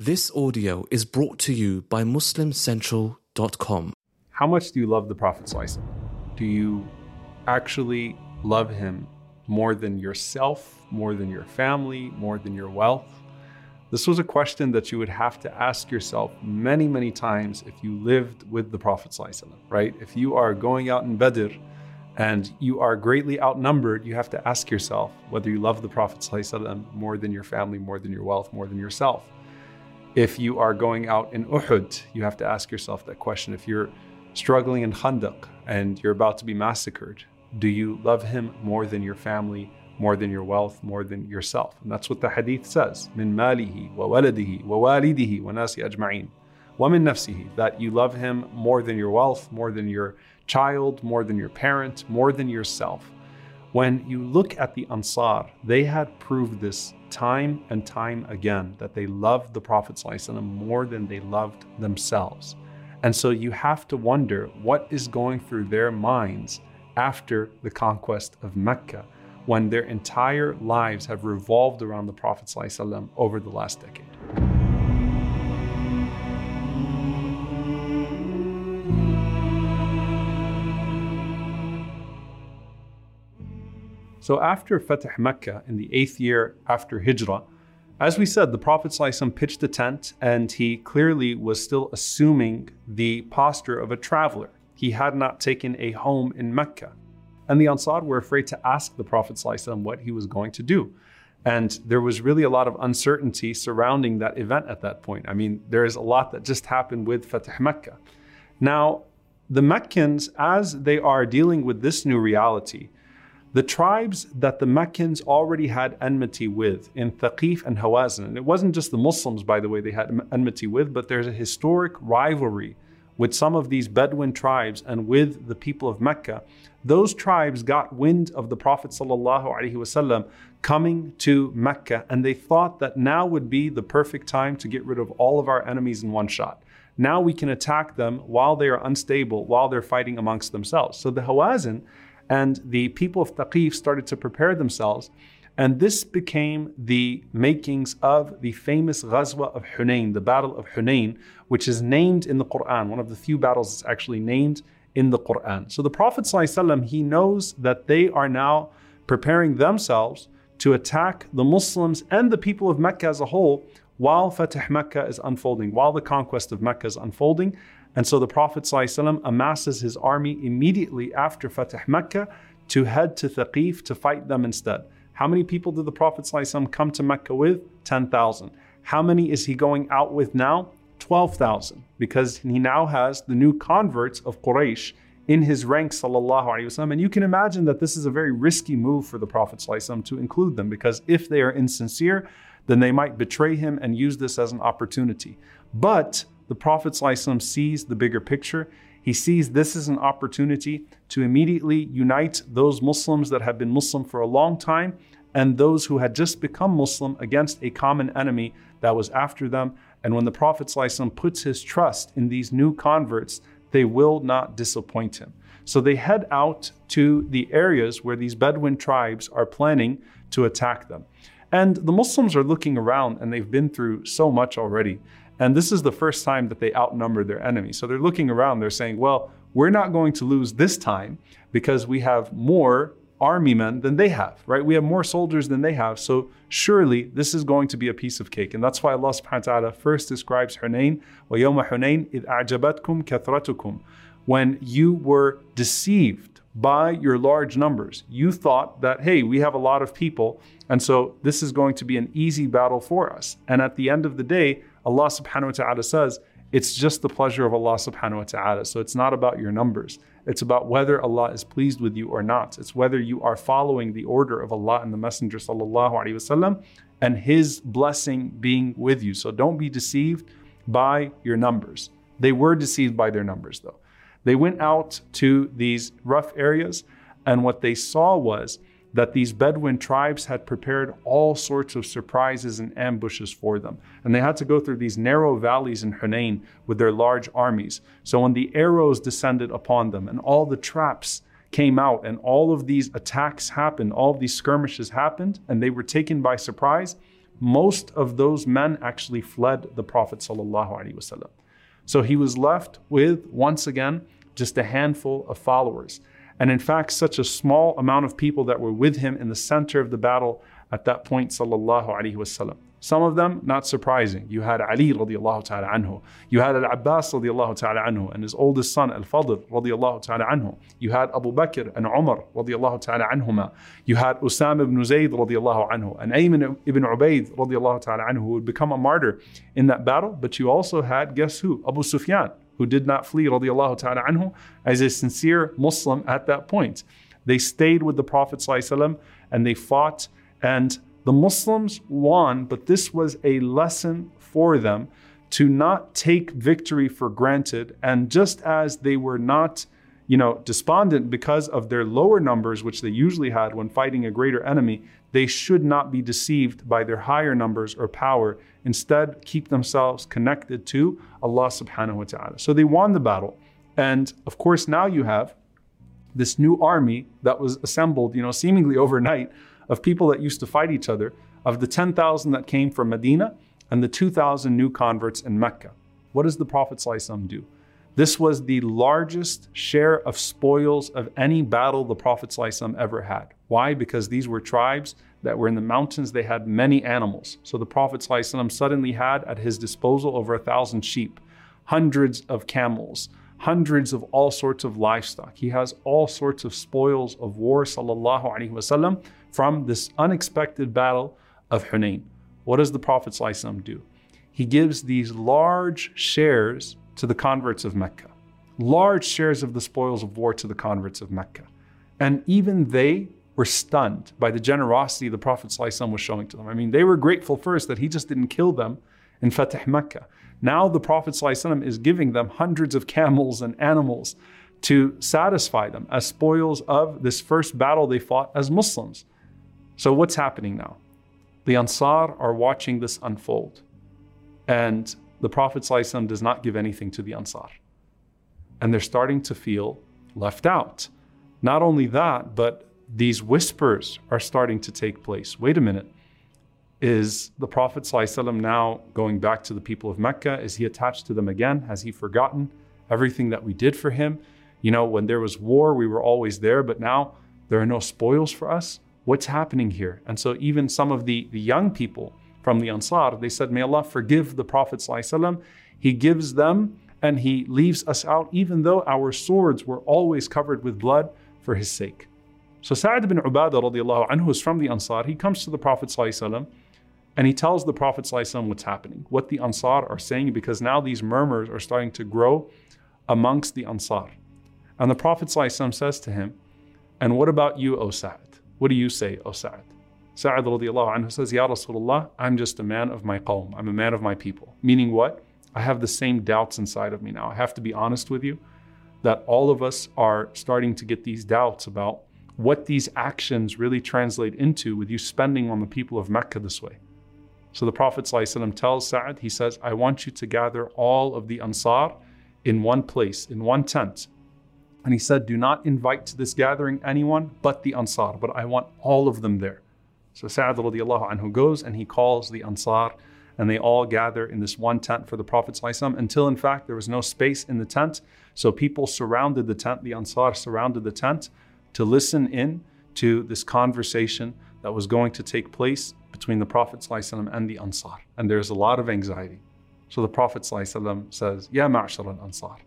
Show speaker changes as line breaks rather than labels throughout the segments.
This audio is brought to you by MuslimCentral.com.
How much do you love the Prophet? Do you actually love him more than yourself, more than your family, more than your wealth? This was a question that you would have to ask yourself many, many times if you lived with the Prophet, right? If you are going out in Badr and you are greatly outnumbered, you have to ask yourself whether you love the Prophet more than your family, more than your wealth, more than yourself. If you are going out in Uhud, you have to ask yourself that question. If you're struggling in Khandaq and you're about to be massacred, do you love him more than your family, more than your wealth, more than yourself? And that's what the hadith says. Min malihi wa waladihi wa walidihi wa nasi ajma'in. Wa min nafsihi. That you love him more than your wealth, more than your child, more than your parent, more than yourself. When you look at the Ansar, they had proved this time and time again that they loved the Prophet ﷺ more than they loved themselves. And so you have to wonder what is going through their minds after the conquest of Mecca when their entire lives have revolved around the Prophet ﷺ over the last decade. So after Fatih Mecca in the eighth year after Hijrah, as we said, the Prophet ﷺ pitched a tent and he clearly was still assuming the posture of a traveler. He had not taken a home in Mecca. And the Ansar were afraid to ask the Prophet ﷺ what he was going to do. And there was really a lot of uncertainty surrounding that event at that point. I mean, there is a lot that just happened with Fatih Mecca. Now, the Meccans, as they are dealing with this new reality, the tribes that the Meccans already had enmity with in Thaqif and Hawazin, and it wasn't just the Muslims, by the way, they had enmity with, but there's a historic rivalry with some of these Bedouin tribes and with the people of Mecca. Those tribes got wind of the Prophet ﷺ coming to Mecca, and they thought that now would be the perfect time to get rid of all of our enemies in one shot. Now we can attack them while they are unstable, while they're fighting amongst themselves. So the Hawazin and the people of Taqif started to prepare themselves. And this became the makings of the famous Ghazwa of Hunain, the Battle of Hunain, which is named in the Quran, one of the few battles that's actually named in the Quran. So the Prophet ﷺ, he knows that they are now preparing themselves to attack the Muslims and the people of Mecca as a whole while Fatih Mecca is unfolding, while the conquest of Mecca is unfolding. And so the Prophet ﷺ amasses his army immediately after Fatih Mecca to head to Thaqif to fight them instead. How many people did the Prophet ﷺ come to Mecca with? 10,000. How many is he going out with now? 12,000. Because he now has the new converts of Quraysh in his ranks, sallallahu And you can imagine that this is a very risky move for the Prophet ﷺ to include them because if they are insincere, then they might betray him and use this as an opportunity. But the Prophet sees the bigger picture. He sees this as an opportunity to immediately unite those Muslims that have been Muslim for a long time and those who had just become Muslim against a common enemy that was after them. And when the Prophet puts his trust in these new converts, they will not disappoint him. So they head out to the areas where these Bedouin tribes are planning to attack them. And the Muslims are looking around and they've been through so much already. And this is the first time that they outnumber their enemy. So they're looking around, they're saying, well, we're not going to lose this time because we have more army men than they have, right? We have more soldiers than they have. So surely this is going to be a piece of cake. And that's why Allah subhanahu wa ta'ala first describes Hunayn, وَيَوْمَ حُنَيْنٍ إِذْ أَعْجَبَتْكُمْ كَثْرَتُكُمْ When you were deceived by your large numbers. You thought that, hey, we have a lot of people, and so this is going to be an easy battle for us. And at the end of the day, Allah subhanahu wa ta'ala says, it's just the pleasure of Allah subhanahu wa ta'ala. So it's not about your numbers. It's about whether Allah is pleased with you or not. It's whether you are following the order of Allah and the Messenger sallallahu alaihi wasallam and His blessing being with you. So don't be deceived by your numbers. They were deceived by their numbers though. They went out to these rough areas and what they saw was that these Bedouin tribes had prepared all sorts of surprises and ambushes for them. And they had to go through these narrow valleys in Hunain with their large armies. So when the arrows descended upon them and all the traps came out and all of these attacks happened, all of these skirmishes happened, and they were taken by surprise, most of those men actually fled the Prophet ﷺ. So he was left with, once again, just a handful of followers. And in fact, such a small amount of people that were with him in the center of the battle at that point, sallallahu alaihi wasallam. Some of them, not surprising. You had Ali radiallahu ta'ala anhu. You had Al-Abbas radiallahu ta'ala anhu and his oldest son Al-Fadl radiallahu ta'ala anhu. You had Abu Bakr and Umar radiallahu ta'ala anhuma. You had Usama ibn Zayd radiallahu anhu and Ayman ibn Ubayd radiallahu ta'ala anhu who would become a martyr in that battle. But you also had, guess who? Abu Sufyan, who did not flee radiallahu ta'ala anhu as a sincere Muslim at that point. They stayed with the Prophet and they fought and the Muslims won, but this was a lesson for them to not take victory for granted. And just as they were not, you know, despondent because of their lower numbers, which they usually had when fighting a greater enemy, they should not be deceived by their higher numbers or power. Instead, keep themselves connected to Allah subhanahu wa ta'ala. So they won the battle. And of course, now you have this new army that was assembled, you know, seemingly overnight of people that used to fight each other, of the 10,000 that came from Medina and the 2,000 new converts in Mecca. What does the Prophet ﷺ do? This was the largest share of spoils of any battle the Prophet ﷺ ever had. Why? Because these were tribes that were in the mountains, they had many animals. So the Prophet ﷺ suddenly had at his disposal over a thousand sheep, hundreds of camels, hundreds of all sorts of livestock. He has all sorts of spoils of war, sallallahu alaihi wasallam, from this unexpected battle of Hunain. What does the Prophet ﷺ do? He gives these large shares to the converts of Mecca, large shares of the spoils of war to the converts of Mecca. And even they were stunned by the generosity the Prophet ﷺ was showing to them. I mean, they were grateful first that he just didn't kill them in Fatih Mecca. Now the Prophet ﷺ is giving them hundreds of camels and animals to satisfy them as spoils of this first battle they fought as Muslims. So, what's happening now? The Ansar are watching this unfold. And the Prophet ﷺ does not give anything to the Ansar. And they're starting to feel left out. Not only that, but these whispers are starting to take place. Wait a minute. Is the Prophet ﷺ now going back to the people of Mecca? Is he attached to them again? Has he forgotten everything that we did for him? You know, when there was war, we were always there, but now there are no spoils for us what's happening here? And so even some of the, the young people from the Ansar, they said, may Allah forgive the Prophet ﷺ. He gives them and he leaves us out, even though our swords were always covered with blood for his sake. So Sa'ad ibn Ubadah radiallahu anhu is from the Ansar. He comes to the Prophet ﷺ and he tells the Prophet ﷺ what's happening, what the Ansar are saying, because now these murmurs are starting to grow amongst the Ansar. And the Prophet ﷺ says to him, And what about you, O Sa'ad? What do you say, O Sa'ad? Sa'ad radiallahu anhu says, Ya Rasulullah, I'm just a man of my qawm. I'm a man of my people. Meaning what? I have the same doubts inside of me now. I have to be honest with you that all of us are starting to get these doubts about what these actions really translate into with you spending on the people of Mecca this way. So the Prophet ﷺ tells Sa'ad, he says, I want you to gather all of the Ansar in one place, in one tent. And he said, Do not invite to this gathering anyone but the Ansar, but I want all of them there. So Sa'ad radiallahu anhu goes and he calls the Ansar, and they all gather in this one tent for the Prophet ﷺ, until in fact there was no space in the tent. So people surrounded the tent, the Ansar surrounded the tent to listen in to this conversation that was going to take place between the Prophet ﷺ and the Ansar. And there's a lot of anxiety. So the Prophet ﷺ says, Ya ma'ashar al-Ansar.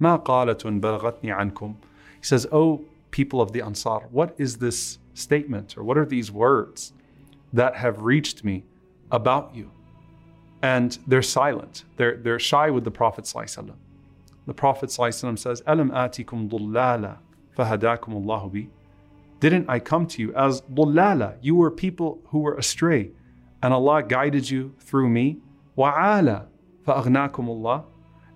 ما قالة بلغتني عنكم. He says, Oh, people of the Ansar, what is this statement or what are these words that have reached me about you? And they're silent. They're, they're shy with the Prophet. ﷺ. The Prophet ﷺ says, Alam atikum dullala fahadakum Allahu bi. Didn't I come to you as dullala? You were people who were astray, and Allah guided you through me. Wa'ala fa'aghnakum Allah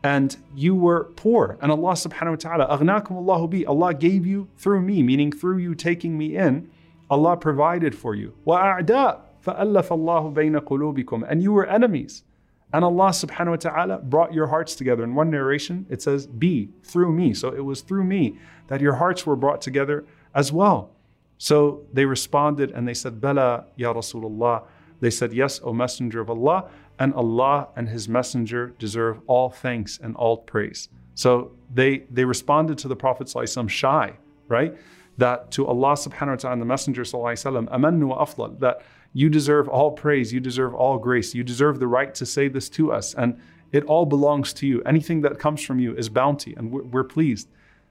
and you were poor. And Allah subhanahu wa ta'ala, bi, Allah gave you through me, meaning through you taking me in, Allah provided for you. وَأَعْدَاء فَأَلَّفَ اللَّهُ بَيْنَ قُلُوبِكُمْ And you were enemies. And Allah subhanahu wa ta'ala brought your hearts together. In one narration, it says, be, through me. So it was through me that your hearts were brought together as well. So they responded and they said, Bala, Ya Rasulullah, They said, Yes, O Messenger of Allah, and Allah and His Messenger deserve all thanks and all praise. So they they responded to the Prophet ﷺ shy, right? That to Allah subhanahu wa ta'ala and the Messenger وسلم, amannu wa afdal, that you deserve all praise, you deserve all grace, you deserve the right to say this to us, and it all belongs to you. Anything that comes from you is bounty, and we're, we're pleased.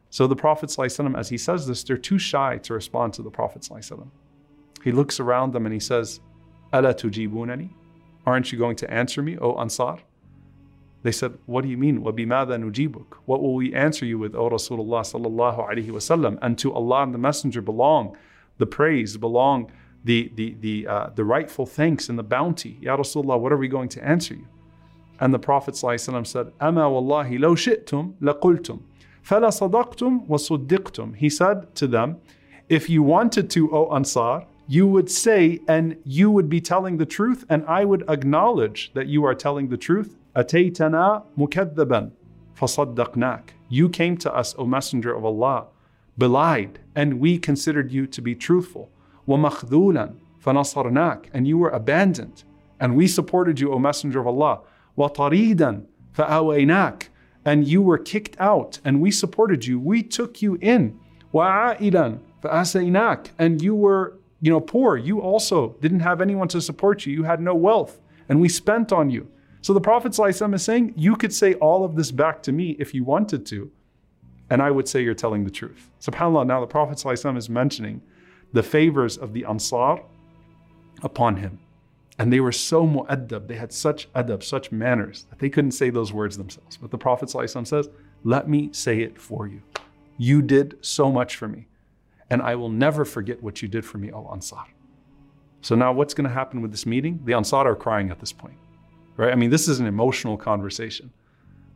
So the Prophet ﷺ, as he says this, they're too shy to respond to the Prophet ﷺ. He looks around them and he says, Ala tujibunani? Aren't you going to answer me, O Ansar? They said, What do you mean? وَبِمَاذَا نُجِيبُكَ What will we answer you with, O Rasulullah sallallahu alayhi wasallam? And to Allah and the Messenger belong the praise, belong the, the, the, uh, the rightful thanks and the bounty. Ya Rasulullah, what are we going to answer you? And the Prophet ﷺ said, أَمَا وَاللَّهِ لَوْ شِئْتُمْ لَقُلْتُمْ فَلَا صَدَقْتُمْ وَصُدِّقْتُمْ He said to them, if you wanted to, O Ansar, you would say and you would be telling the truth and I would acknowledge that you are telling the truth أتيتنا مكذبا فصدقناك You came to us, O Messenger of Allah, belied, and we considered you to be truthful. ومخذولا فنصرناك And you were abandoned, and we supported you, O Messenger of Allah. وطريدا فأويناك And you were kicked out, and we supported you. We took you in. وعائلا فأسيناك And you were you know, poor. You also didn't have anyone to support you. You had no wealth, and we spent on you. So the Prophet ﷺ is saying, You could say all of this back to me if you wanted to, and I would say you're telling the truth. SubhanAllah, now the Prophet ﷺ is mentioning the favors of the Ansar upon him. And they were so mu'addab, they had such adab, such manners, that they couldn't say those words themselves. But the Prophet ﷺ says, Let me say it for you. You did so much for me, and I will never forget what you did for me, O Ansar. So now what's going to happen with this meeting? The Ansar are crying at this point right? I mean, this is an emotional conversation.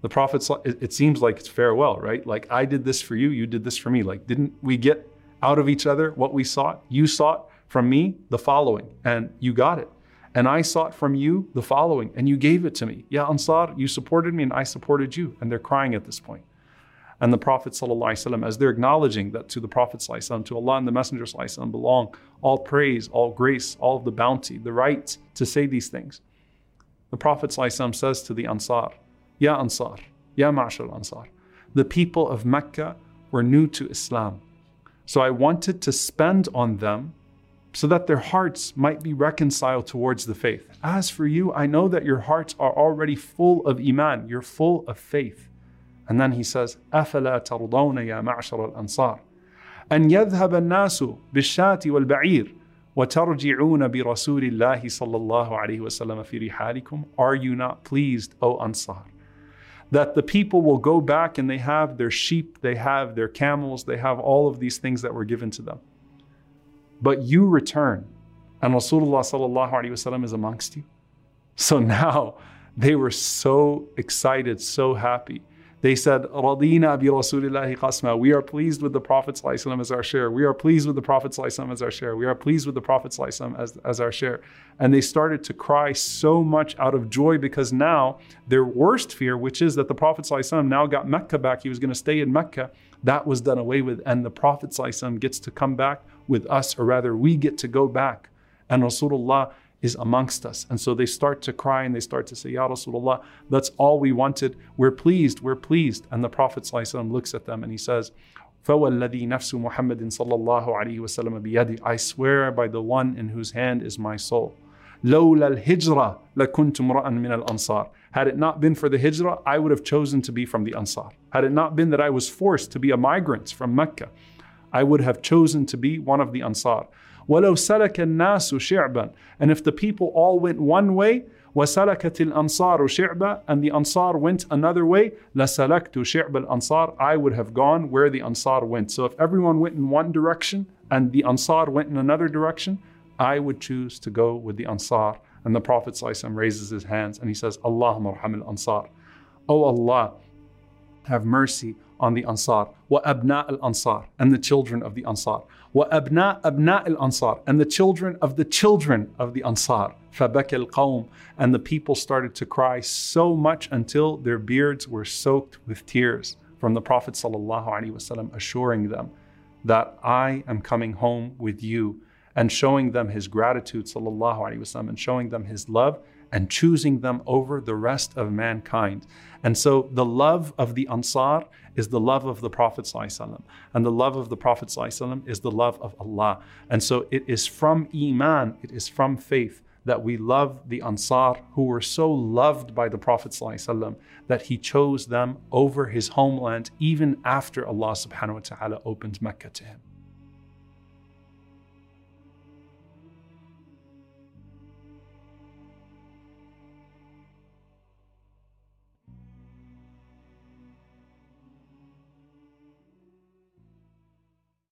The Prophet, it seems like it's farewell, right? Like, I did this for you, you did this for me. Like, didn't we get out of each other what we sought? You sought from me the following, and you got it. And I sought from you the following, and you gave it to me. Yeah, Ansar, you supported me, and I supported you. And they're crying at this point. And the Prophet, ﷺ, as they're acknowledging that to the Prophet, ﷺ, to Allah and the Messenger ﷺ, belong all praise, all grace, all of the bounty, the right to say these things. The Prophet ﷺ says to the Ansar, Ya Ansar, Ya Ma'shar Ansar, the people of Mecca were new to Islam. So I wanted to spend on them so that their hearts might be reconciled towards the faith. As for you, I know that your hearts are already full of Iman, you're full of faith. And then he says, أَفَلَا تَرْضَوْنَ يَا مَعْشَرَ الْأَنصَارِ أن يذهب الناس بالشاة والبعير وَتَرْجِعُونَ بِرَسُولِ اللَّهِ صَلَّى اللَّهُ عَلَيْهِ وَسَلَّمَ فِي رِحَالِكُمْ Are you not pleased, O Ansar? That the people will go back and they have their sheep, they have their camels, they have all of these things that were given to them. But you return, and Rasulullah sallallahu alayhi wasallam is amongst you. So now they were so excited, so happy they said, Radina bi Rasulillahi qasma. We are pleased with the Prophet as our share. We are pleased with the Prophet as our share. We are pleased with the Prophet as, as our share. And they started to cry so much out of joy because now their worst fear, which is that the Prophet now got Mecca back, he was going to stay in Mecca, that was done away with. And the Prophet gets to come back with us, or rather, we get to go back. And Rasulullah is amongst us. And so they start to cry and they start to say, Ya Rasulullah, that's all we wanted. We're pleased, we're pleased. And the Prophet ﷺ looks at them and he says, فَوَالَّذِي نَفْسُ مُحَمَّدٍ صَلَّى اللَّهُ عَلَيْهِ وَسَلَّمَ I swear by the one in whose hand is my soul. لولا الهجرة لكنت امرأ من الأنصار Had it not been for the hijrah, I would have chosen to be from the Ansar. Had it not been that I was forced to be a migrant from Mecca, I would have chosen to be one of the Ansar. وَلَوْ سَلَكَ النَّاسُ شِعْبًا And if the people all went one way, وَسَلَكَتِ الْأَنصَارُ شِعْبًا And the Ansar went another way, لَسَلَكْتُ شِعْبَ الْأَنصَار I would have gone where the Ansar went. So if everyone went in one direction and the Ansar went in another direction, I would choose to go with the Ansar. And the Prophet ﷺ raises his hands and he says, Allahumma arham al-Ansar. Oh Allah, have mercy on the Ansar, wa abna al Ansar, and the children of the Ansar, wa abna abna al Ansar, and the children of the children of the Ansar, fabak al qawm, and the people started to cry so much until their beards were soaked with tears from the Prophet ﷺ assuring them that I am coming home with you and showing them his gratitude ﷺ and showing them his love and choosing them over the rest of mankind. And so the love of the Ansar is the love of the Prophet ﷺ, and the love of the Prophet ﷺ is the love of Allah. And so it is from Iman, it is from faith that we love the Ansar who were so loved by the Prophet ﷺ that he chose them over his homeland even after Allah subhanahu wa ta'ala opened Mecca to him.